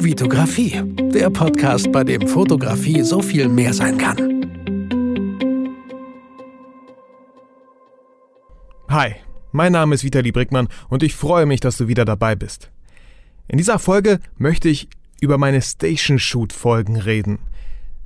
Vitografie, der Podcast, bei dem Fotografie so viel mehr sein kann. Hi, mein Name ist Vitali Brickmann und ich freue mich, dass du wieder dabei bist. In dieser Folge möchte ich über meine Station Shoot Folgen reden.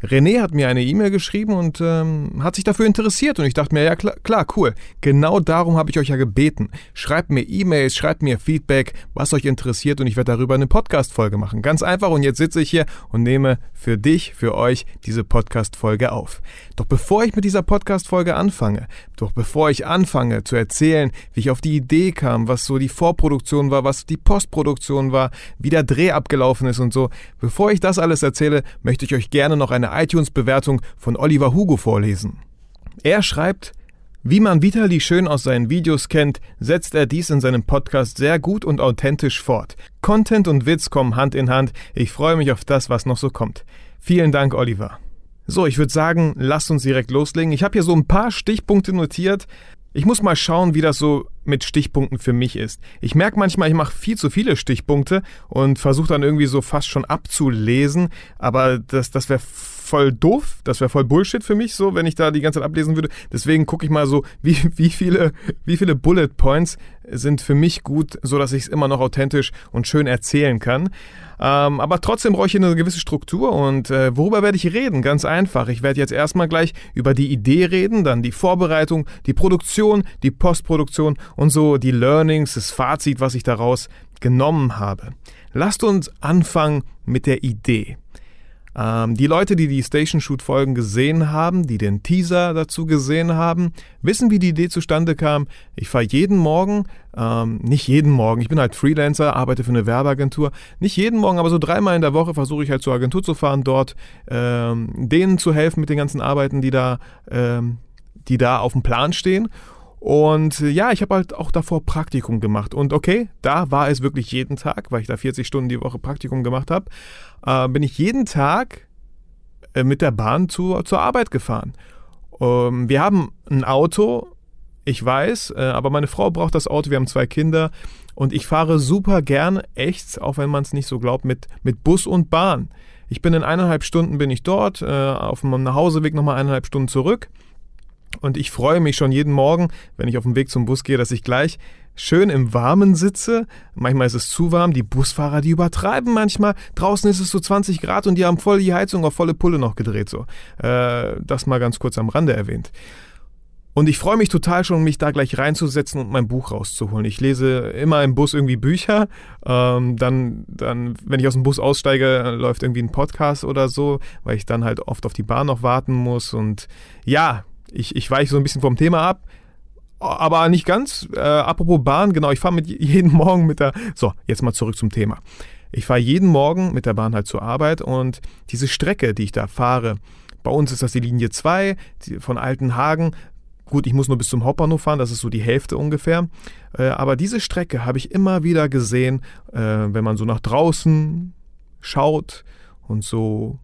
René hat mir eine E-Mail geschrieben und ähm, hat sich dafür interessiert und ich dachte mir, ja klar, klar cool, genau darum habe ich euch ja gebeten. Schreibt mir E-Mails, schreibt mir Feedback, was euch interessiert und ich werde darüber eine Podcast-Folge machen. Ganz einfach und jetzt sitze ich hier und nehme für dich, für euch diese Podcast-Folge auf. Doch bevor ich mit dieser Podcast-Folge anfange, doch bevor ich anfange zu erzählen, wie ich auf die Idee kam, was so die Vorproduktion war, was die Postproduktion war, wie der Dreh abgelaufen ist und so, bevor ich das alles erzähle, möchte ich euch gerne noch eine iTunes-Bewertung von Oliver Hugo vorlesen. Er schreibt, wie man Vitali schön aus seinen Videos kennt, setzt er dies in seinem Podcast sehr gut und authentisch fort. Content und Witz kommen Hand in Hand. Ich freue mich auf das, was noch so kommt. Vielen Dank, Oliver. So, ich würde sagen, lasst uns direkt loslegen. Ich habe hier so ein paar Stichpunkte notiert. Ich muss mal schauen, wie das so mit Stichpunkten für mich ist. Ich merke manchmal, ich mache viel zu viele Stichpunkte und versuche dann irgendwie so fast schon abzulesen, aber das, das wäre voll doof, das wäre voll Bullshit für mich, so, wenn ich da die ganze Zeit ablesen würde. Deswegen gucke ich mal so, wie, wie, viele, wie viele Bullet Points sind für mich gut, so dass ich es immer noch authentisch und schön erzählen kann. Ähm, aber trotzdem brauche ich eine gewisse Struktur und äh, worüber werde ich reden? Ganz einfach. Ich werde jetzt erstmal gleich über die Idee reden, dann die Vorbereitung, die Produktion, die Postproduktion und so die Learnings, das Fazit, was ich daraus genommen habe. Lasst uns anfangen mit der Idee. Ähm, die Leute, die die Station Shoot Folgen gesehen haben, die den Teaser dazu gesehen haben, wissen, wie die Idee zustande kam. Ich fahre jeden Morgen, ähm, nicht jeden Morgen, ich bin halt Freelancer, arbeite für eine Werbeagentur. Nicht jeden Morgen, aber so dreimal in der Woche versuche ich halt zur Agentur zu fahren, dort ähm, denen zu helfen mit den ganzen Arbeiten, die da, ähm, die da auf dem Plan stehen. Und äh, ja, ich habe halt auch davor Praktikum gemacht. Und okay, da war es wirklich jeden Tag, weil ich da 40 Stunden die Woche Praktikum gemacht habe, äh, bin ich jeden Tag äh, mit der Bahn zu, zur Arbeit gefahren. Ähm, wir haben ein Auto, ich weiß, äh, aber meine Frau braucht das Auto, wir haben zwei Kinder. Und ich fahre super gern, echt, auch wenn man es nicht so glaubt, mit, mit Bus und Bahn. Ich bin in eineinhalb Stunden bin ich dort, äh, auf dem Nachhauseweg nochmal eineinhalb Stunden zurück. Und ich freue mich schon jeden Morgen, wenn ich auf dem Weg zum Bus gehe, dass ich gleich schön im Warmen sitze. Manchmal ist es zu warm. Die Busfahrer, die übertreiben manchmal. Draußen ist es so 20 Grad und die haben voll die Heizung auf volle Pulle noch gedreht. So, äh, das mal ganz kurz am Rande erwähnt. Und ich freue mich total schon, mich da gleich reinzusetzen und mein Buch rauszuholen. Ich lese immer im Bus irgendwie Bücher. Ähm, dann, dann, wenn ich aus dem Bus aussteige, läuft irgendwie ein Podcast oder so, weil ich dann halt oft auf die Bahn noch warten muss. Und ja, ich, ich weiche so ein bisschen vom Thema ab, aber nicht ganz. Äh, apropos Bahn, genau, ich fahre jeden Morgen mit der. So, jetzt mal zurück zum Thema. Ich fahre jeden Morgen mit der Bahn halt zur Arbeit und diese Strecke, die ich da fahre, bei uns ist das die Linie 2 von Altenhagen. Gut, ich muss nur bis zum Hauptbahnhof fahren, das ist so die Hälfte ungefähr. Äh, aber diese Strecke habe ich immer wieder gesehen, äh, wenn man so nach draußen schaut und so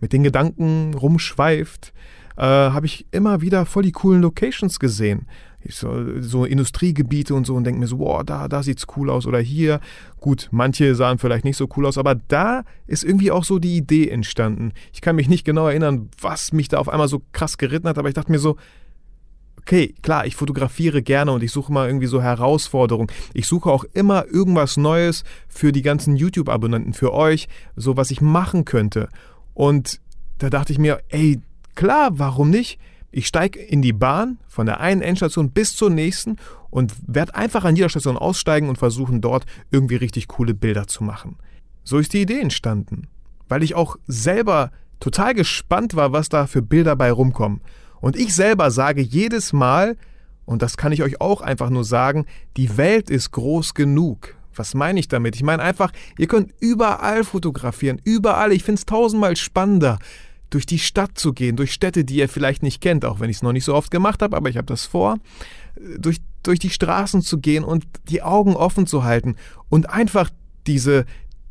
mit den Gedanken rumschweift äh, habe ich immer wieder voll die coolen Locations gesehen. So, so, Industriegebiete und so und denke mir so, wow, da, da sieht's cool aus oder hier. Gut, manche sahen vielleicht nicht so cool aus, aber da ist irgendwie auch so die Idee entstanden. Ich kann mich nicht genau erinnern, was mich da auf einmal so krass geritten hat, aber ich dachte mir so, okay, klar, ich fotografiere gerne und ich suche mal irgendwie so Herausforderungen. Ich suche auch immer irgendwas Neues für die ganzen YouTube-Abonnenten, für euch, so was ich machen könnte. Und da dachte ich mir, ey, Klar, warum nicht? Ich steige in die Bahn von der einen Endstation bis zur nächsten und werde einfach an jeder Station aussteigen und versuchen dort irgendwie richtig coole Bilder zu machen. So ist die Idee entstanden, weil ich auch selber total gespannt war, was da für Bilder bei rumkommen. Und ich selber sage jedes Mal, und das kann ich euch auch einfach nur sagen, die Welt ist groß genug. Was meine ich damit? Ich meine einfach, ihr könnt überall fotografieren, überall. Ich finde es tausendmal spannender, durch die Stadt zu gehen, durch Städte, die ihr vielleicht nicht kennt, auch wenn ich es noch nicht so oft gemacht habe, aber ich habe das vor, durch, durch die Straßen zu gehen und die Augen offen zu halten und einfach diese,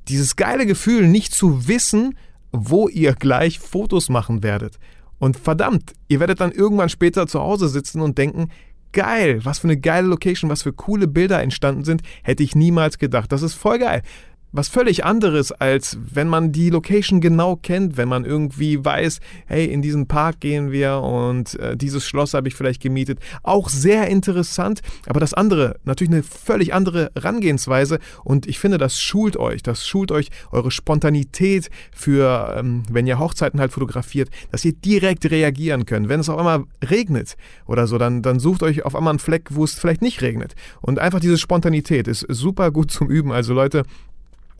dieses geile Gefühl, nicht zu wissen, wo ihr gleich Fotos machen werdet. Und verdammt, ihr werdet dann irgendwann später zu Hause sitzen und denken, geil, was für eine geile Location, was für coole Bilder entstanden sind, hätte ich niemals gedacht. Das ist voll geil. Was völlig anderes, als wenn man die Location genau kennt, wenn man irgendwie weiß, hey, in diesen Park gehen wir und äh, dieses Schloss habe ich vielleicht gemietet. Auch sehr interessant, aber das andere, natürlich eine völlig andere Herangehensweise und ich finde, das schult euch, das schult euch eure Spontanität für, ähm, wenn ihr Hochzeiten halt fotografiert, dass ihr direkt reagieren könnt. Wenn es auf einmal regnet oder so, dann, dann sucht euch auf einmal einen Fleck, wo es vielleicht nicht regnet. Und einfach diese Spontanität ist super gut zum Üben. Also Leute,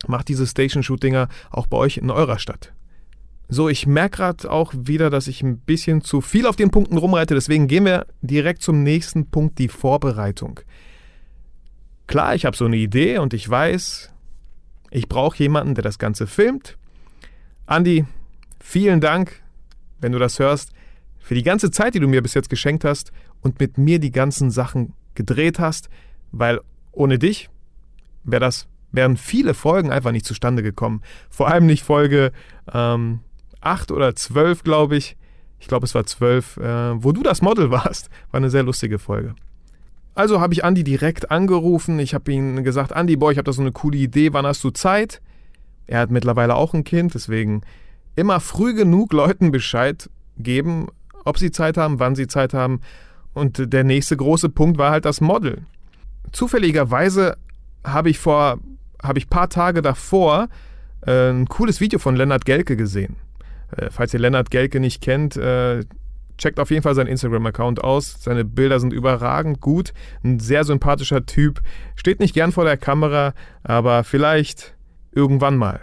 macht diese Station-Shoot-Dinger auch bei euch in eurer Stadt. So, ich merke gerade auch wieder, dass ich ein bisschen zu viel auf den Punkten rumreite, deswegen gehen wir direkt zum nächsten Punkt, die Vorbereitung. Klar, ich habe so eine Idee und ich weiß, ich brauche jemanden, der das Ganze filmt. Andi, vielen Dank, wenn du das hörst, für die ganze Zeit, die du mir bis jetzt geschenkt hast und mit mir die ganzen Sachen gedreht hast, weil ohne dich wäre das wären viele Folgen einfach nicht zustande gekommen. Vor allem nicht Folge ähm, 8 oder 12, glaube ich. Ich glaube, es war 12, äh, wo du das Model warst. War eine sehr lustige Folge. Also habe ich Andi direkt angerufen. Ich habe ihm gesagt, Andi, boah, ich habe da so eine coole Idee. Wann hast du Zeit? Er hat mittlerweile auch ein Kind, deswegen immer früh genug Leuten Bescheid geben, ob sie Zeit haben, wann sie Zeit haben. Und der nächste große Punkt war halt das Model. Zufälligerweise habe ich vor habe ich ein paar Tage davor äh, ein cooles Video von Lennart Gelke gesehen. Äh, falls ihr Lennart Gelke nicht kennt, äh, checkt auf jeden Fall seinen Instagram-Account aus. Seine Bilder sind überragend gut. Ein sehr sympathischer Typ. Steht nicht gern vor der Kamera, aber vielleicht irgendwann mal.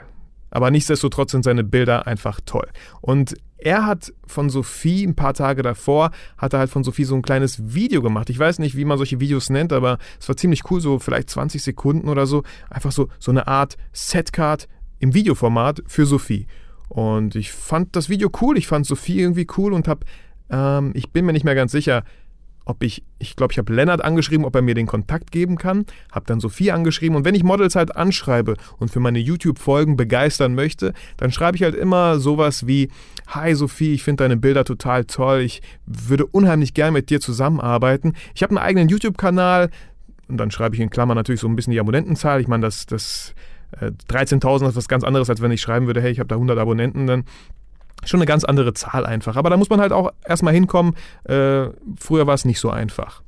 Aber nichtsdestotrotz sind seine Bilder einfach toll. Und er hat von Sophie ein paar Tage davor, hat er halt von Sophie so ein kleines Video gemacht. Ich weiß nicht, wie man solche Videos nennt, aber es war ziemlich cool, so vielleicht 20 Sekunden oder so. Einfach so, so eine Art Setcard im Videoformat für Sophie. Und ich fand das Video cool, ich fand Sophie irgendwie cool und hab, ähm, ich bin mir nicht mehr ganz sicher, ob ich, ich glaube, ich habe Lennart angeschrieben, ob er mir den Kontakt geben kann, habe dann Sophie angeschrieben und wenn ich Models halt anschreibe und für meine YouTube-Folgen begeistern möchte, dann schreibe ich halt immer sowas wie, Hi Sophie, ich finde deine Bilder total toll, ich würde unheimlich gern mit dir zusammenarbeiten. Ich habe einen eigenen YouTube-Kanal und dann schreibe ich in Klammern natürlich so ein bisschen die Abonnentenzahl. Ich meine, das, das äh, 13.000 ist was ganz anderes, als wenn ich schreiben würde, hey, ich habe da 100 Abonnenten, dann Schon eine ganz andere Zahl einfach. Aber da muss man halt auch erstmal hinkommen. Äh, früher war es nicht so einfach.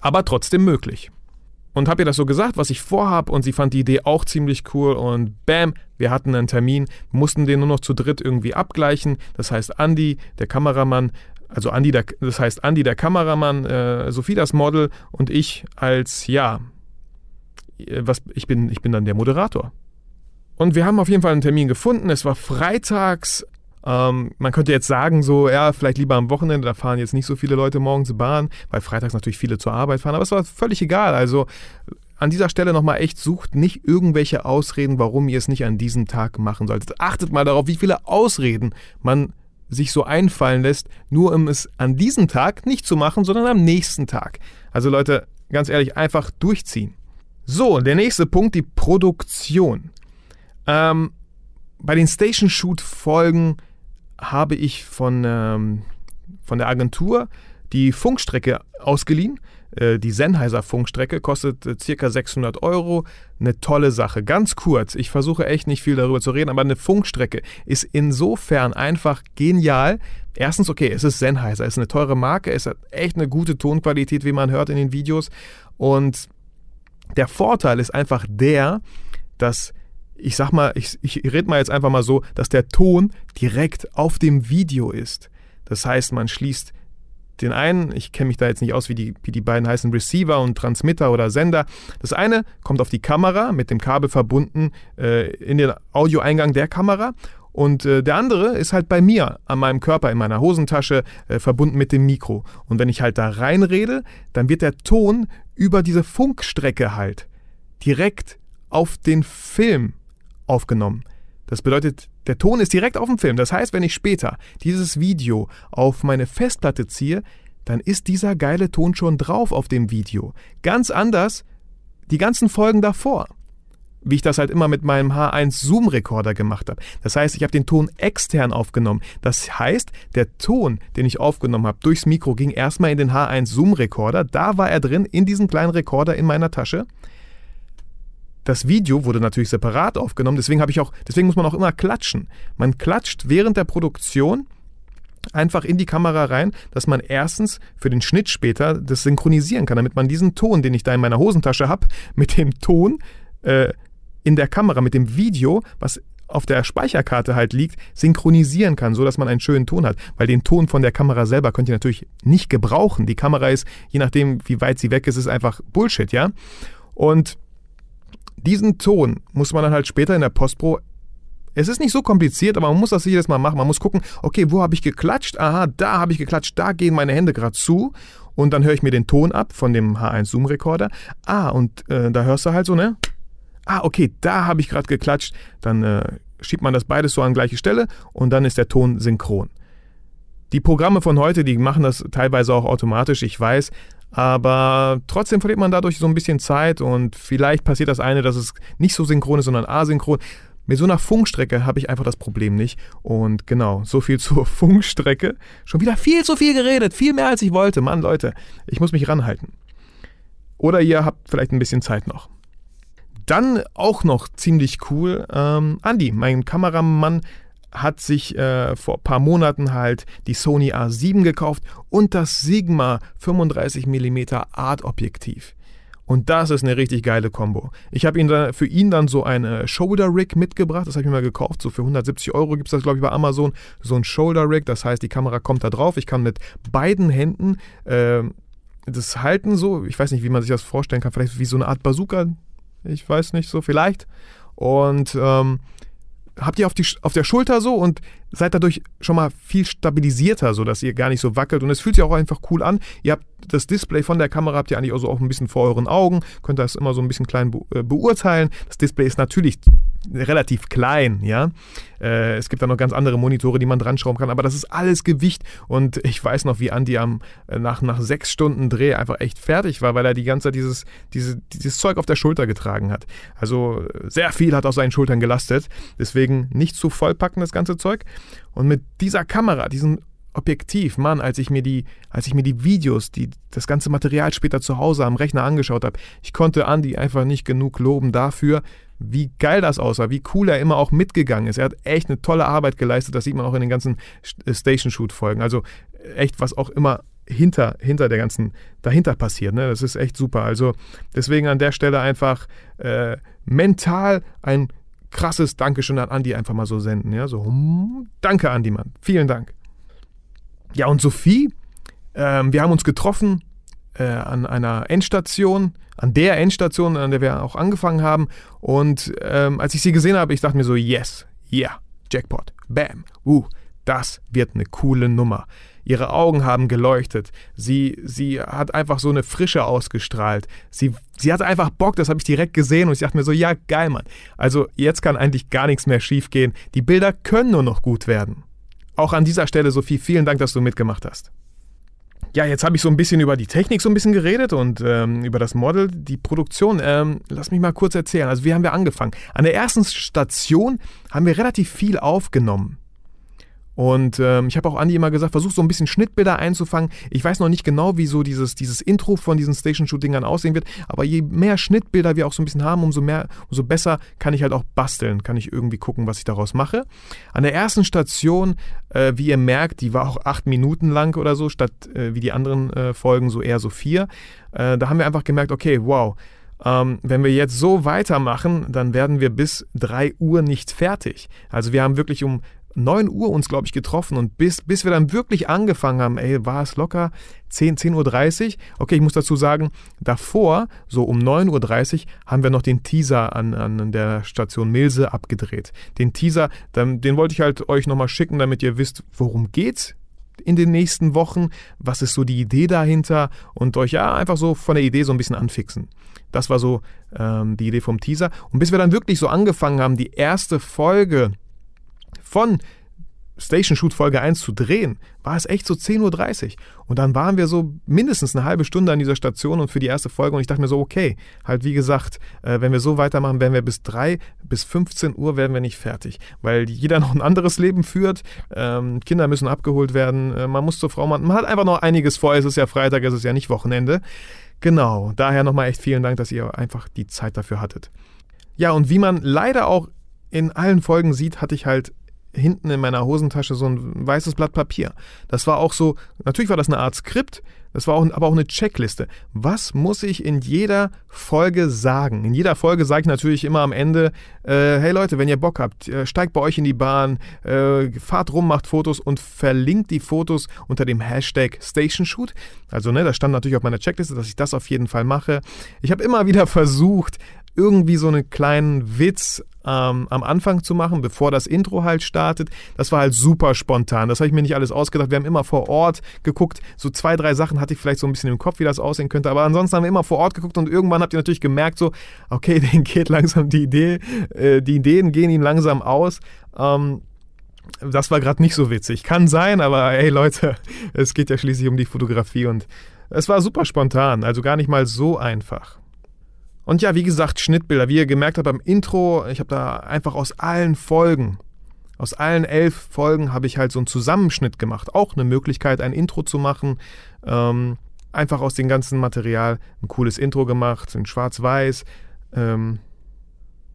Aber trotzdem möglich. Und habe ihr das so gesagt, was ich vorhab, und sie fand die Idee auch ziemlich cool. Und bam, wir hatten einen Termin, mussten den nur noch zu dritt irgendwie abgleichen. Das heißt, Andy, der Kameramann, also Andy, der, das heißt Andy, der Kameramann, äh, Sophie das Model und ich als, ja, äh, was, ich bin, ich bin dann der Moderator. Und wir haben auf jeden Fall einen Termin gefunden. Es war freitags ähm, man könnte jetzt sagen, so, ja, vielleicht lieber am Wochenende, da fahren jetzt nicht so viele Leute morgens Bahn, weil freitags natürlich viele zur Arbeit fahren, aber es war völlig egal. Also an dieser Stelle nochmal echt, sucht nicht irgendwelche Ausreden, warum ihr es nicht an diesem Tag machen solltet. Achtet mal darauf, wie viele Ausreden man sich so einfallen lässt, nur um es an diesem Tag nicht zu machen, sondern am nächsten Tag. Also Leute, ganz ehrlich, einfach durchziehen. So, der nächste Punkt, die Produktion. Ähm, bei den Station Shoot Folgen habe ich von, ähm, von der Agentur die Funkstrecke ausgeliehen. Äh, die Sennheiser Funkstrecke kostet äh, circa 600 Euro. Eine tolle Sache. Ganz kurz, ich versuche echt nicht viel darüber zu reden, aber eine Funkstrecke ist insofern einfach genial. Erstens, okay, es ist Sennheiser, es ist eine teure Marke, es hat echt eine gute Tonqualität, wie man hört in den Videos. Und der Vorteil ist einfach der, dass ich sag mal, ich, ich rede mal jetzt einfach mal so, dass der Ton direkt auf dem Video ist. Das heißt, man schließt den einen, ich kenne mich da jetzt nicht aus, wie die, wie die beiden heißen, Receiver und Transmitter oder Sender. Das eine kommt auf die Kamera, mit dem Kabel verbunden äh, in den Audioeingang der Kamera. Und äh, der andere ist halt bei mir, an meinem Körper, in meiner Hosentasche, äh, verbunden mit dem Mikro. Und wenn ich halt da reinrede, dann wird der Ton über diese Funkstrecke halt direkt auf den Film aufgenommen. Das bedeutet, der Ton ist direkt auf dem Film. Das heißt, wenn ich später dieses Video auf meine Festplatte ziehe, dann ist dieser geile Ton schon drauf auf dem Video. Ganz anders die ganzen Folgen davor. Wie ich das halt immer mit meinem H1 Zoom-Rekorder gemacht habe. Das heißt, ich habe den Ton extern aufgenommen. Das heißt, der Ton, den ich aufgenommen habe durchs Mikro, ging erstmal in den H1 Zoom-Rekorder. Da war er drin, in diesem kleinen Rekorder in meiner Tasche. Das Video wurde natürlich separat aufgenommen, deswegen habe ich auch, deswegen muss man auch immer klatschen. Man klatscht während der Produktion einfach in die Kamera rein, dass man erstens für den Schnitt später das synchronisieren kann, damit man diesen Ton, den ich da in meiner Hosentasche habe, mit dem Ton äh, in der Kamera, mit dem Video, was auf der Speicherkarte halt liegt, synchronisieren kann, so dass man einen schönen Ton hat. Weil den Ton von der Kamera selber könnt ihr natürlich nicht gebrauchen. Die Kamera ist, je nachdem, wie weit sie weg ist, ist einfach Bullshit, ja. Und diesen Ton muss man dann halt später in der Postpro es ist nicht so kompliziert, aber man muss das jedes Mal machen. Man muss gucken, okay, wo habe ich geklatscht? Aha, da habe ich geklatscht, da gehen meine Hände gerade zu. Und dann höre ich mir den Ton ab von dem H1 Zoom Recorder. Ah, und äh, da hörst du halt so, ne? Ah, okay, da habe ich gerade geklatscht. Dann äh, schiebt man das beides so an gleiche Stelle und dann ist der Ton synchron. Die Programme von heute, die machen das teilweise auch automatisch, ich weiß, aber trotzdem verliert man dadurch so ein bisschen Zeit und vielleicht passiert das eine, dass es nicht so synchron ist, sondern asynchron. Mit so einer Funkstrecke habe ich einfach das Problem nicht. Und genau, so viel zur Funkstrecke. Schon wieder viel zu viel geredet, viel mehr als ich wollte. Mann, Leute, ich muss mich ranhalten. Oder ihr habt vielleicht ein bisschen Zeit noch. Dann auch noch ziemlich cool, ähm, Andy, mein Kameramann, hat sich äh, vor ein paar Monaten halt die Sony A7 gekauft und das Sigma 35mm Art Objektiv. Und das ist eine richtig geile Kombo. Ich habe ihn dann, für ihn dann so ein äh, Shoulder Rig mitgebracht. Das habe ich mir mal gekauft. So für 170 Euro gibt es das, glaube ich, bei Amazon. So ein Shoulder Rig. Das heißt, die Kamera kommt da drauf. Ich kann mit beiden Händen äh, das halten so. Ich weiß nicht, wie man sich das vorstellen kann. Vielleicht wie so eine Art Bazooka. Ich weiß nicht, so vielleicht. Und ähm, habt ihr auf, die, auf der Schulter so und seid dadurch schon mal viel stabilisierter, sodass ihr gar nicht so wackelt. Und es fühlt sich auch einfach cool an. Ihr habt das Display von der Kamera, habt ihr eigentlich also auch ein bisschen vor euren Augen, könnt das immer so ein bisschen klein äh, beurteilen. Das Display ist natürlich relativ klein, ja. Äh, es gibt da noch ganz andere Monitore, die man dran schrauben kann, aber das ist alles Gewicht und ich weiß noch, wie Andi am, äh, nach, nach sechs Stunden Dreh einfach echt fertig war, weil er die ganze Zeit dieses, diese, dieses Zeug auf der Schulter getragen hat. Also sehr viel hat auf seinen Schultern gelastet, deswegen nicht zu voll packen das ganze Zeug. Und mit dieser Kamera, diesem Objektiv, Mann, als ich mir die, als ich mir die Videos, die, das ganze Material später zu Hause am Rechner angeschaut habe, ich konnte Andy einfach nicht genug loben dafür, wie geil das aussah, wie cool er immer auch mitgegangen ist. Er hat echt eine tolle Arbeit geleistet, das sieht man auch in den ganzen äh, Station-Shoot-Folgen. Also echt, was auch immer hinter, hinter der ganzen, dahinter passiert. Ne? Das ist echt super. Also deswegen an der Stelle einfach äh, mental ein krasses Dankeschön an Andi einfach mal so senden. Ja? So, hm, danke, Andi, Mann. Vielen Dank. Ja, und Sophie, ähm, wir haben uns getroffen äh, an einer Endstation, an der Endstation, an der wir auch angefangen haben. Und ähm, als ich sie gesehen habe, ich dachte mir so, yes, yeah, Jackpot, bam, uh, das wird eine coole Nummer. Ihre Augen haben geleuchtet. Sie, sie hat einfach so eine Frische ausgestrahlt. Sie, sie hatte einfach Bock, das habe ich direkt gesehen und ich dachte mir so, ja, geil, Mann. Also jetzt kann eigentlich gar nichts mehr schiefgehen. Die Bilder können nur noch gut werden. Auch an dieser Stelle, Sophie, vielen Dank, dass du mitgemacht hast. Ja, jetzt habe ich so ein bisschen über die Technik so ein bisschen geredet und ähm, über das Model, die Produktion. Ähm, lass mich mal kurz erzählen. Also wie haben wir angefangen? An der ersten Station haben wir relativ viel aufgenommen. Und ähm, ich habe auch Andi immer gesagt, versuch so ein bisschen Schnittbilder einzufangen. Ich weiß noch nicht genau, wie so dieses, dieses Intro von diesen Station-Shoot-Dingern aussehen wird, aber je mehr Schnittbilder wir auch so ein bisschen haben, umso mehr, umso besser kann ich halt auch basteln, kann ich irgendwie gucken, was ich daraus mache. An der ersten Station, äh, wie ihr merkt, die war auch acht Minuten lang oder so, statt äh, wie die anderen äh, Folgen so eher so vier. Äh, da haben wir einfach gemerkt, okay, wow. Ähm, wenn wir jetzt so weitermachen, dann werden wir bis 3 Uhr nicht fertig. Also wir haben wirklich um 9 Uhr uns, glaube ich, getroffen und bis, bis wir dann wirklich angefangen haben, ey, war es locker 10, 10.30 Uhr. Okay, ich muss dazu sagen, davor, so um 9.30 Uhr, haben wir noch den Teaser an, an der Station Milse abgedreht. Den Teaser, den, den wollte ich halt euch nochmal schicken, damit ihr wisst, worum geht's in den nächsten Wochen, was ist so die Idee dahinter und euch ja einfach so von der Idee so ein bisschen anfixen. Das war so ähm, die Idee vom Teaser. Und bis wir dann wirklich so angefangen haben, die erste Folge von Station Shoot Folge 1 zu drehen, war es echt so 10.30 Uhr. Und dann waren wir so mindestens eine halbe Stunde an dieser Station und für die erste Folge und ich dachte mir so, okay, halt wie gesagt, äh, wenn wir so weitermachen, werden wir bis 3 bis 15 Uhr werden wir nicht fertig, weil jeder noch ein anderes Leben führt, ähm, Kinder müssen abgeholt werden, äh, man muss zur Frau, man, man hat einfach noch einiges vor, es ist ja Freitag, es ist ja nicht Wochenende. Genau, daher nochmal echt vielen Dank, dass ihr einfach die Zeit dafür hattet. Ja, und wie man leider auch in allen Folgen sieht, hatte ich halt hinten in meiner Hosentasche so ein weißes Blatt Papier. Das war auch so, natürlich war das eine Art Skript, das war auch, aber auch eine Checkliste. Was muss ich in jeder Folge sagen? In jeder Folge sage ich natürlich immer am Ende, äh, hey Leute, wenn ihr Bock habt, äh, steigt bei euch in die Bahn, äh, fahrt rum, macht Fotos und verlinkt die Fotos unter dem Hashtag StationShoot. Also ne, das stand natürlich auf meiner Checkliste, dass ich das auf jeden Fall mache. Ich habe immer wieder versucht, irgendwie so einen kleinen Witz ähm, am Anfang zu machen, bevor das Intro halt startet. Das war halt super spontan. Das habe ich mir nicht alles ausgedacht. Wir haben immer vor Ort geguckt. So zwei, drei Sachen hatte ich vielleicht so ein bisschen im Kopf, wie das aussehen könnte. Aber ansonsten haben wir immer vor Ort geguckt und irgendwann habt ihr natürlich gemerkt, so, okay, den geht langsam die Idee, äh, die Ideen gehen ihm langsam aus. Ähm, das war gerade nicht so witzig. Kann sein, aber hey Leute, es geht ja schließlich um die Fotografie und es war super spontan, also gar nicht mal so einfach. Und ja, wie gesagt, Schnittbilder. Wie ihr gemerkt habt beim Intro, ich habe da einfach aus allen Folgen, aus allen elf Folgen habe ich halt so einen Zusammenschnitt gemacht. Auch eine Möglichkeit, ein Intro zu machen. Ähm, einfach aus dem ganzen Material ein cooles Intro gemacht, in schwarz-weiß. Ähm,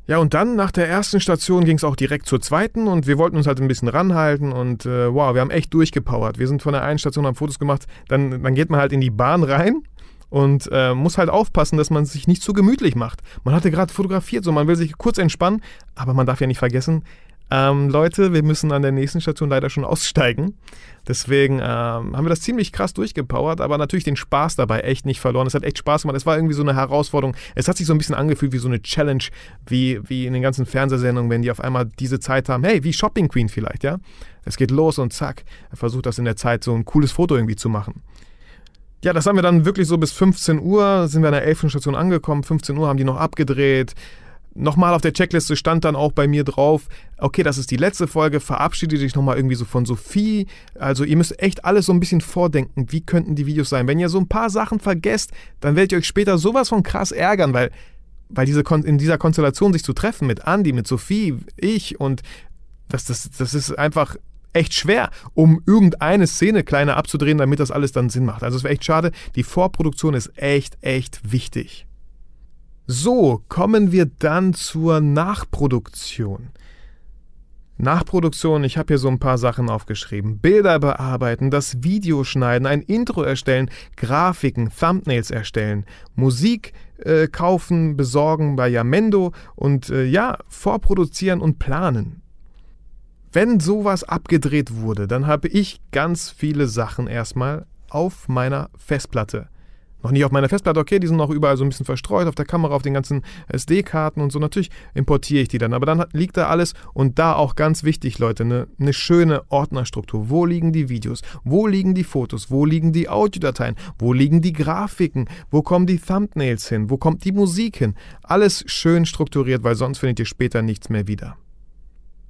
ja, und dann nach der ersten Station ging es auch direkt zur zweiten und wir wollten uns halt ein bisschen ranhalten und äh, wow, wir haben echt durchgepowert. Wir sind von der einen Station, haben Fotos gemacht, dann, dann geht man halt in die Bahn rein und äh, muss halt aufpassen, dass man sich nicht zu gemütlich macht. Man hatte gerade fotografiert, so man will sich kurz entspannen, aber man darf ja nicht vergessen, ähm, Leute, wir müssen an der nächsten Station leider schon aussteigen. Deswegen ähm, haben wir das ziemlich krass durchgepowert, aber natürlich den Spaß dabei echt nicht verloren. Es hat echt Spaß gemacht. Es war irgendwie so eine Herausforderung. Es hat sich so ein bisschen angefühlt wie so eine Challenge, wie, wie in den ganzen Fernsehsendungen, wenn die auf einmal diese Zeit haben. Hey, wie Shopping Queen vielleicht, ja? Es geht los und zack. Er versucht das in der Zeit so ein cooles Foto irgendwie zu machen. Ja, das haben wir dann wirklich so bis 15 Uhr, sind wir an der 11. Station angekommen. 15 Uhr haben die noch abgedreht. Nochmal auf der Checkliste stand dann auch bei mir drauf, okay, das ist die letzte Folge, verabschiede dich nochmal irgendwie so von Sophie. Also ihr müsst echt alles so ein bisschen vordenken, wie könnten die Videos sein. Wenn ihr so ein paar Sachen vergesst, dann werdet ihr euch später sowas von krass ärgern, weil, weil diese in dieser Konstellation sich zu treffen mit Andy, mit Sophie, ich und das, das, das ist einfach echt schwer, um irgendeine Szene kleiner abzudrehen, damit das alles dann Sinn macht. Also es wäre echt schade. Die Vorproduktion ist echt, echt wichtig. So, kommen wir dann zur Nachproduktion. Nachproduktion, ich habe hier so ein paar Sachen aufgeschrieben. Bilder bearbeiten, das Video schneiden, ein Intro erstellen, Grafiken, Thumbnails erstellen, Musik äh, kaufen, besorgen bei Yamendo und äh, ja, vorproduzieren und planen. Wenn sowas abgedreht wurde, dann habe ich ganz viele Sachen erstmal auf meiner Festplatte. Noch nicht auf meiner Festplatte, okay, die sind noch überall so ein bisschen verstreut, auf der Kamera, auf den ganzen SD-Karten und so. Natürlich importiere ich die dann, aber dann liegt da alles und da auch ganz wichtig, Leute, eine, eine schöne Ordnerstruktur. Wo liegen die Videos? Wo liegen die Fotos? Wo liegen die Audiodateien? Wo liegen die Grafiken? Wo kommen die Thumbnails hin? Wo kommt die Musik hin? Alles schön strukturiert, weil sonst findet ihr später nichts mehr wieder.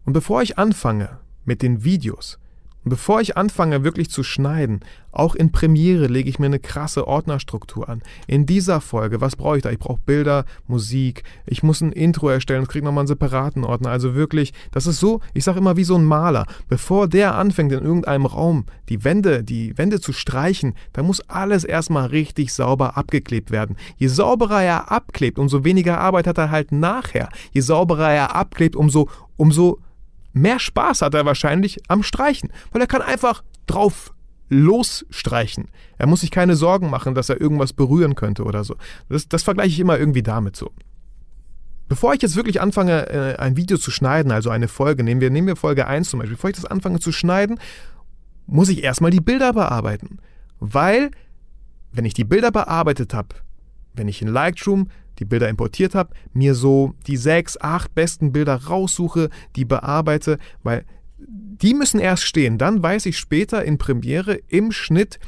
Und bevor ich anfange mit den Videos, und bevor ich anfange wirklich zu schneiden, auch in Premiere lege ich mir eine krasse Ordnerstruktur an. In dieser Folge, was brauche ich da? Ich brauche Bilder, Musik, ich muss ein Intro erstellen, das kriegt nochmal einen separaten Ordner. Also wirklich, das ist so, ich sage immer wie so ein Maler. Bevor der anfängt in irgendeinem Raum die Wände, die Wände zu streichen, da muss alles erstmal richtig sauber abgeklebt werden. Je sauberer er abklebt, umso weniger Arbeit hat er halt nachher. Je sauberer er abklebt, umso, umso mehr Spaß hat er wahrscheinlich am Streichen, weil er kann einfach drauf losstreichen. Er muss sich keine Sorgen machen, dass er irgendwas berühren könnte oder so. Das, das vergleiche ich immer irgendwie damit so. Bevor ich jetzt wirklich anfange, äh, ein Video zu schneiden, also eine Folge, nehmen wir, nehmen wir Folge 1 zum Beispiel, bevor ich das anfange zu schneiden, muss ich erstmal die Bilder bearbeiten. Weil, wenn ich die Bilder bearbeitet habe, wenn ich in Lightroom die Bilder importiert habe, mir so die sechs, acht besten Bilder raussuche, die bearbeite, weil die müssen erst stehen. Dann weiß ich später in Premiere im Schnitt,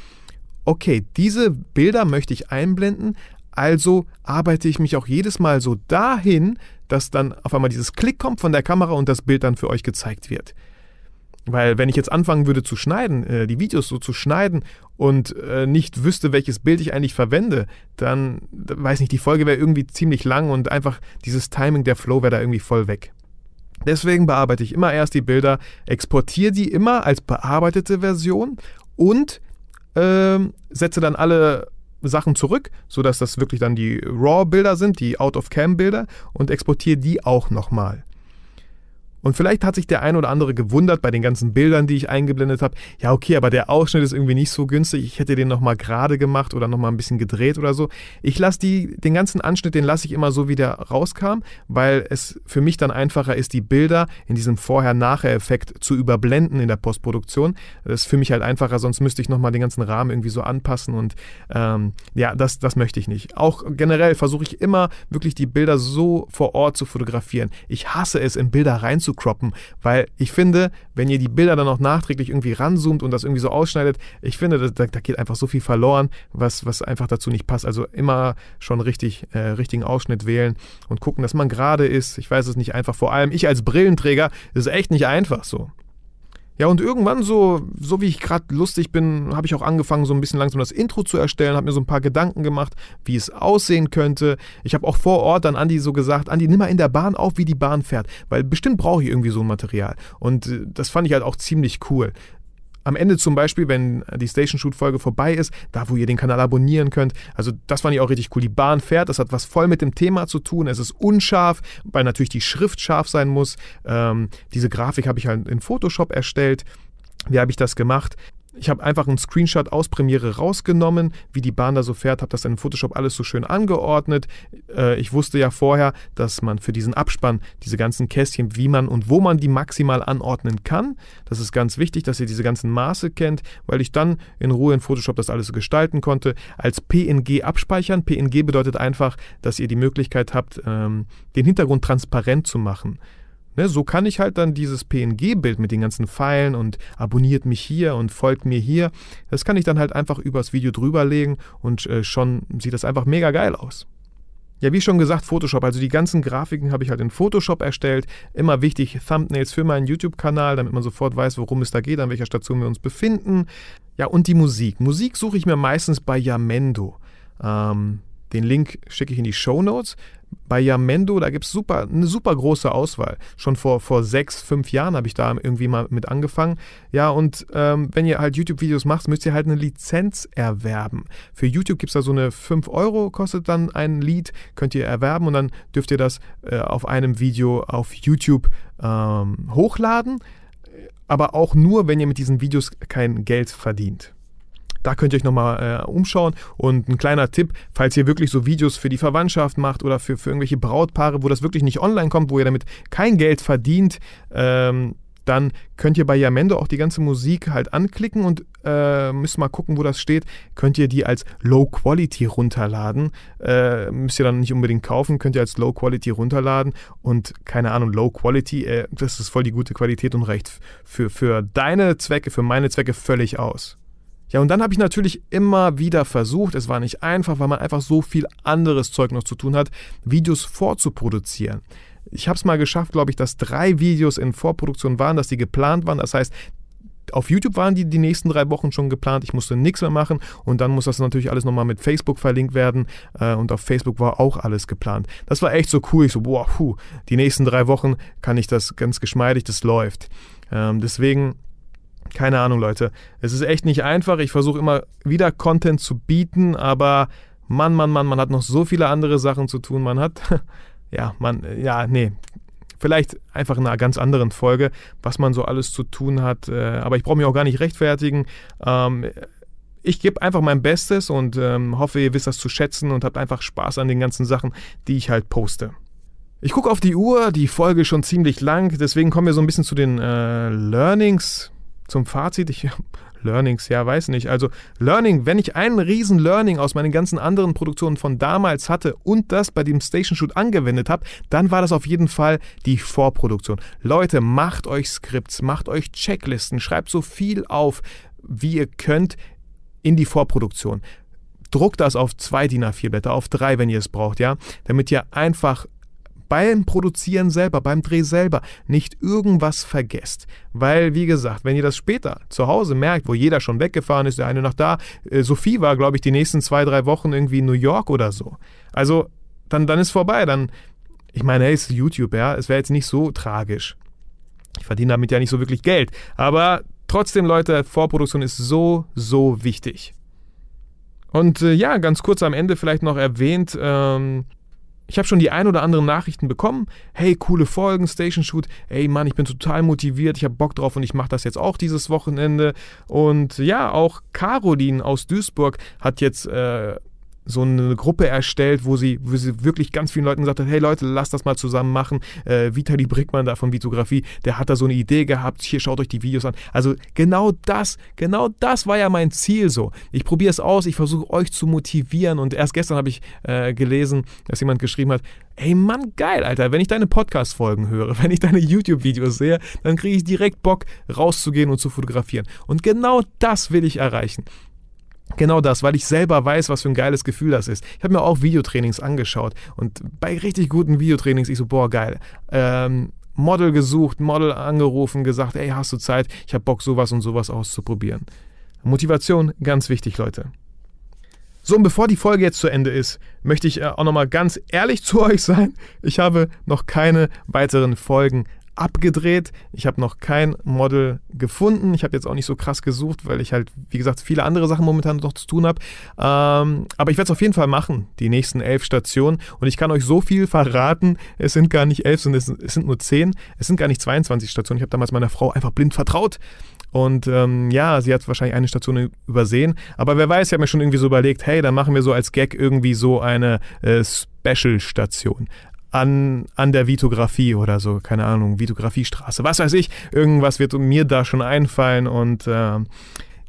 okay, diese Bilder möchte ich einblenden, also arbeite ich mich auch jedes Mal so dahin, dass dann auf einmal dieses Klick kommt von der Kamera und das Bild dann für euch gezeigt wird. Weil wenn ich jetzt anfangen würde zu schneiden, äh, die Videos so zu schneiden und äh, nicht wüsste, welches Bild ich eigentlich verwende, dann, weiß nicht, die Folge wäre irgendwie ziemlich lang und einfach dieses Timing, der Flow wäre da irgendwie voll weg. Deswegen bearbeite ich immer erst die Bilder, exportiere die immer als bearbeitete Version und äh, setze dann alle Sachen zurück, sodass das wirklich dann die RAW-Bilder sind, die Out-of-Cam-Bilder und exportiere die auch nochmal. Und vielleicht hat sich der ein oder andere gewundert bei den ganzen Bildern, die ich eingeblendet habe. Ja, okay, aber der Ausschnitt ist irgendwie nicht so günstig. Ich hätte den nochmal gerade gemacht oder nochmal ein bisschen gedreht oder so. Ich lasse den ganzen Anschnitt, den lasse ich immer so, wie der rauskam, weil es für mich dann einfacher ist, die Bilder in diesem Vorher-Nachher-Effekt zu überblenden in der Postproduktion. Das ist für mich halt einfacher, sonst müsste ich nochmal den ganzen Rahmen irgendwie so anpassen und ähm, ja, das, das möchte ich nicht. Auch generell versuche ich immer wirklich die Bilder so vor Ort zu fotografieren. Ich hasse es, in Bilder reinzukommen croppen, weil ich finde, wenn ihr die Bilder dann auch nachträglich irgendwie ranzoomt und das irgendwie so ausschneidet, ich finde, da, da geht einfach so viel verloren, was, was einfach dazu nicht passt. Also immer schon richtig, äh, richtigen Ausschnitt wählen und gucken, dass man gerade ist. Ich weiß es nicht einfach. Vor allem ich als Brillenträger ist echt nicht einfach so. Ja, und irgendwann so, so wie ich gerade lustig bin, habe ich auch angefangen, so ein bisschen langsam das Intro zu erstellen, habe mir so ein paar Gedanken gemacht, wie es aussehen könnte. Ich habe auch vor Ort dann Andi so gesagt, Andi, nimm mal in der Bahn auf, wie die Bahn fährt, weil bestimmt brauche ich irgendwie so ein Material. Und äh, das fand ich halt auch ziemlich cool am Ende zum Beispiel, wenn die Station Shoot Folge vorbei ist, da wo ihr den Kanal abonnieren könnt. Also das fand ich auch richtig cool. Die Bahn fährt, das hat was voll mit dem Thema zu tun. Es ist unscharf, weil natürlich die Schrift scharf sein muss. Ähm, diese Grafik habe ich halt in Photoshop erstellt. Wie habe ich das gemacht? Ich habe einfach einen Screenshot aus Premiere rausgenommen, wie die Bahn da so fährt, habe das in Photoshop alles so schön angeordnet. Äh, ich wusste ja vorher, dass man für diesen Abspann diese ganzen Kästchen, wie man und wo man die maximal anordnen kann. Das ist ganz wichtig, dass ihr diese ganzen Maße kennt, weil ich dann in Ruhe in Photoshop das alles so gestalten konnte. Als PNG abspeichern. PNG bedeutet einfach, dass ihr die Möglichkeit habt, ähm, den Hintergrund transparent zu machen. Ne, so kann ich halt dann dieses PNG-Bild mit den ganzen Pfeilen und abonniert mich hier und folgt mir hier, das kann ich dann halt einfach übers Video drüberlegen und äh, schon sieht das einfach mega geil aus. Ja, wie schon gesagt, Photoshop. Also die ganzen Grafiken habe ich halt in Photoshop erstellt. Immer wichtig, Thumbnails für meinen YouTube-Kanal, damit man sofort weiß, worum es da geht, an welcher Station wir uns befinden. Ja, und die Musik. Musik suche ich mir meistens bei Yamendo. Ähm, den Link schicke ich in die Show Notes. Bei Yamendo, da gibt es super, eine super große Auswahl. Schon vor, vor sechs, fünf Jahren habe ich da irgendwie mal mit angefangen. Ja, und ähm, wenn ihr halt YouTube-Videos macht, müsst ihr halt eine Lizenz erwerben. Für YouTube gibt es da so eine 5 Euro, kostet dann ein Lied, könnt ihr erwerben und dann dürft ihr das äh, auf einem Video auf YouTube ähm, hochladen. Aber auch nur, wenn ihr mit diesen Videos kein Geld verdient. Da könnt ihr euch nochmal äh, umschauen. Und ein kleiner Tipp, falls ihr wirklich so Videos für die Verwandtschaft macht oder für, für irgendwelche Brautpaare, wo das wirklich nicht online kommt, wo ihr damit kein Geld verdient, ähm, dann könnt ihr bei Yamendo auch die ganze Musik halt anklicken und äh, müsst mal gucken, wo das steht. Könnt ihr die als Low Quality runterladen. Äh, müsst ihr dann nicht unbedingt kaufen, könnt ihr als Low Quality runterladen und keine Ahnung, Low Quality, äh, das ist voll die gute Qualität und reicht für, für deine Zwecke, für meine Zwecke völlig aus. Ja, und dann habe ich natürlich immer wieder versucht, es war nicht einfach, weil man einfach so viel anderes Zeug noch zu tun hat, Videos vorzuproduzieren. Ich habe es mal geschafft, glaube ich, dass drei Videos in Vorproduktion waren, dass die geplant waren. Das heißt, auf YouTube waren die die nächsten drei Wochen schon geplant. Ich musste nichts mehr machen und dann muss das natürlich alles nochmal mit Facebook verlinkt werden äh, und auf Facebook war auch alles geplant. Das war echt so cool. Ich so, boah, puh, die nächsten drei Wochen kann ich das ganz geschmeidig, das läuft. Ähm, deswegen keine Ahnung, Leute. Es ist echt nicht einfach. Ich versuche immer wieder Content zu bieten, aber Mann, Mann, Mann, man hat noch so viele andere Sachen zu tun. Man hat, ja, man, ja, nee. Vielleicht einfach in einer ganz anderen Folge, was man so alles zu tun hat. Äh, aber ich brauche mich auch gar nicht rechtfertigen. Ähm, ich gebe einfach mein Bestes und ähm, hoffe, ihr wisst das zu schätzen und habt einfach Spaß an den ganzen Sachen, die ich halt poste. Ich gucke auf die Uhr, die Folge ist schon ziemlich lang, deswegen kommen wir so ein bisschen zu den äh, Learnings zum Fazit, ich Learnings, ja, weiß nicht. Also Learning, wenn ich einen riesen Learning aus meinen ganzen anderen Produktionen von damals hatte und das bei dem Station Shoot angewendet habe, dann war das auf jeden Fall die Vorproduktion. Leute, macht euch Skripts, macht euch Checklisten, schreibt so viel auf, wie ihr könnt in die Vorproduktion. Druckt das auf zwei DIN A4 Blätter, auf drei, wenn ihr es braucht, ja, damit ihr einfach beim Produzieren selber, beim Dreh selber nicht irgendwas vergesst. Weil, wie gesagt, wenn ihr das später zu Hause merkt, wo jeder schon weggefahren ist, der eine noch da, äh, Sophie war, glaube ich, die nächsten zwei, drei Wochen irgendwie in New York oder so. Also, dann, dann ist vorbei. Dann, ich meine, hey, es ist YouTube, ja, es wäre jetzt nicht so tragisch. Ich verdiene damit ja nicht so wirklich Geld. Aber trotzdem, Leute, Vorproduktion ist so, so wichtig. Und äh, ja, ganz kurz am Ende vielleicht noch erwähnt, ähm, ich habe schon die ein oder anderen Nachrichten bekommen. Hey, coole Folgen, Station Shoot. Ey, Mann, ich bin total motiviert. Ich habe Bock drauf und ich mache das jetzt auch dieses Wochenende. Und ja, auch Caroline aus Duisburg hat jetzt äh, so eine Gruppe erstellt, wo sie, wo sie wirklich ganz vielen Leuten gesagt hat, hey Leute, lasst das mal zusammen machen. Äh, Vitali Brickmann da von Vitografie, der hat da so eine Idee gehabt, hier schaut euch die Videos an. Also genau das, genau das war ja mein Ziel so. Ich probiere es aus, ich versuche euch zu motivieren und erst gestern habe ich äh, gelesen, dass jemand geschrieben hat, ey Mann, geil, Alter, wenn ich deine Podcast-Folgen höre, wenn ich deine YouTube-Videos sehe, dann kriege ich direkt Bock, rauszugehen und zu fotografieren. Und genau das will ich erreichen. Genau das, weil ich selber weiß, was für ein geiles Gefühl das ist. Ich habe mir auch Videotrainings angeschaut und bei richtig guten Videotrainings, ich so, boah, geil. Ähm, Model gesucht, Model angerufen, gesagt, ey, hast du Zeit? Ich habe Bock, sowas und sowas auszuprobieren. Motivation, ganz wichtig, Leute. So, und bevor die Folge jetzt zu Ende ist, möchte ich äh, auch nochmal ganz ehrlich zu euch sein. Ich habe noch keine weiteren Folgen abgedreht. Ich habe noch kein Model gefunden. Ich habe jetzt auch nicht so krass gesucht, weil ich halt, wie gesagt, viele andere Sachen momentan noch zu tun habe. Ähm, aber ich werde es auf jeden Fall machen, die nächsten elf Stationen. Und ich kann euch so viel verraten. Es sind gar nicht elf, sondern es sind nur zehn. Es sind gar nicht 22 Stationen. Ich habe damals meiner Frau einfach blind vertraut. Und ähm, ja, sie hat wahrscheinlich eine Station übersehen. Aber wer weiß, ich habe mir schon irgendwie so überlegt, hey, dann machen wir so als Gag irgendwie so eine äh, Special-Station an, an der Vitografie oder so, keine Ahnung, Vitografiestraße, was weiß ich, irgendwas wird mir da schon einfallen und äh,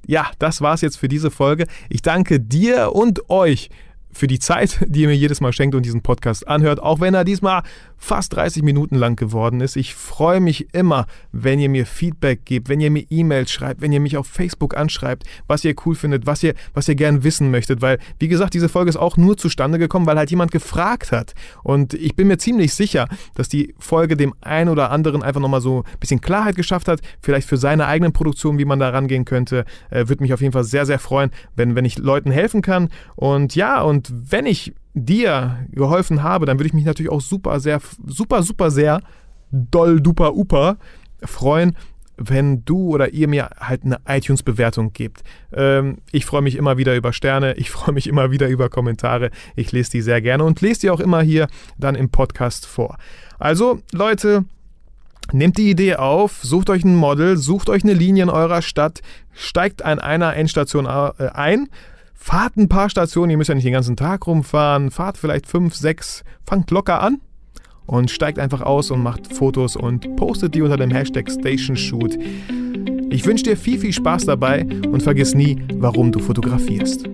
ja, das war's jetzt für diese Folge. Ich danke dir und euch für die Zeit, die ihr mir jedes Mal schenkt und diesen Podcast anhört, auch wenn er diesmal fast 30 Minuten lang geworden ist. Ich freue mich immer, wenn ihr mir Feedback gebt, wenn ihr mir E-Mails schreibt, wenn ihr mich auf Facebook anschreibt, was ihr cool findet, was ihr, was ihr gern wissen möchtet, weil, wie gesagt, diese Folge ist auch nur zustande gekommen, weil halt jemand gefragt hat. Und ich bin mir ziemlich sicher, dass die Folge dem einen oder anderen einfach nochmal so ein bisschen Klarheit geschafft hat, vielleicht für seine eigenen Produktionen, wie man da rangehen könnte. Äh, Würde mich auf jeden Fall sehr, sehr freuen, wenn, wenn ich Leuten helfen kann. Und ja, und wenn ich dir geholfen habe, dann würde ich mich natürlich auch super, sehr, super, super sehr doll, duper, uper freuen, wenn du oder ihr mir halt eine iTunes-Bewertung gebt. Ähm, ich freue mich immer wieder über Sterne, ich freue mich immer wieder über Kommentare. Ich lese die sehr gerne und lese die auch immer hier dann im Podcast vor. Also, Leute, nehmt die Idee auf, sucht euch ein Model, sucht euch eine Linie in eurer Stadt, steigt an einer Endstation äh, ein Fahrt ein paar Stationen, ihr müsst ja nicht den ganzen Tag rumfahren, fahrt vielleicht fünf, sechs, fangt locker an und steigt einfach aus und macht Fotos und postet die unter dem Hashtag StationShoot. Ich wünsche dir viel, viel Spaß dabei und vergiss nie, warum du fotografierst.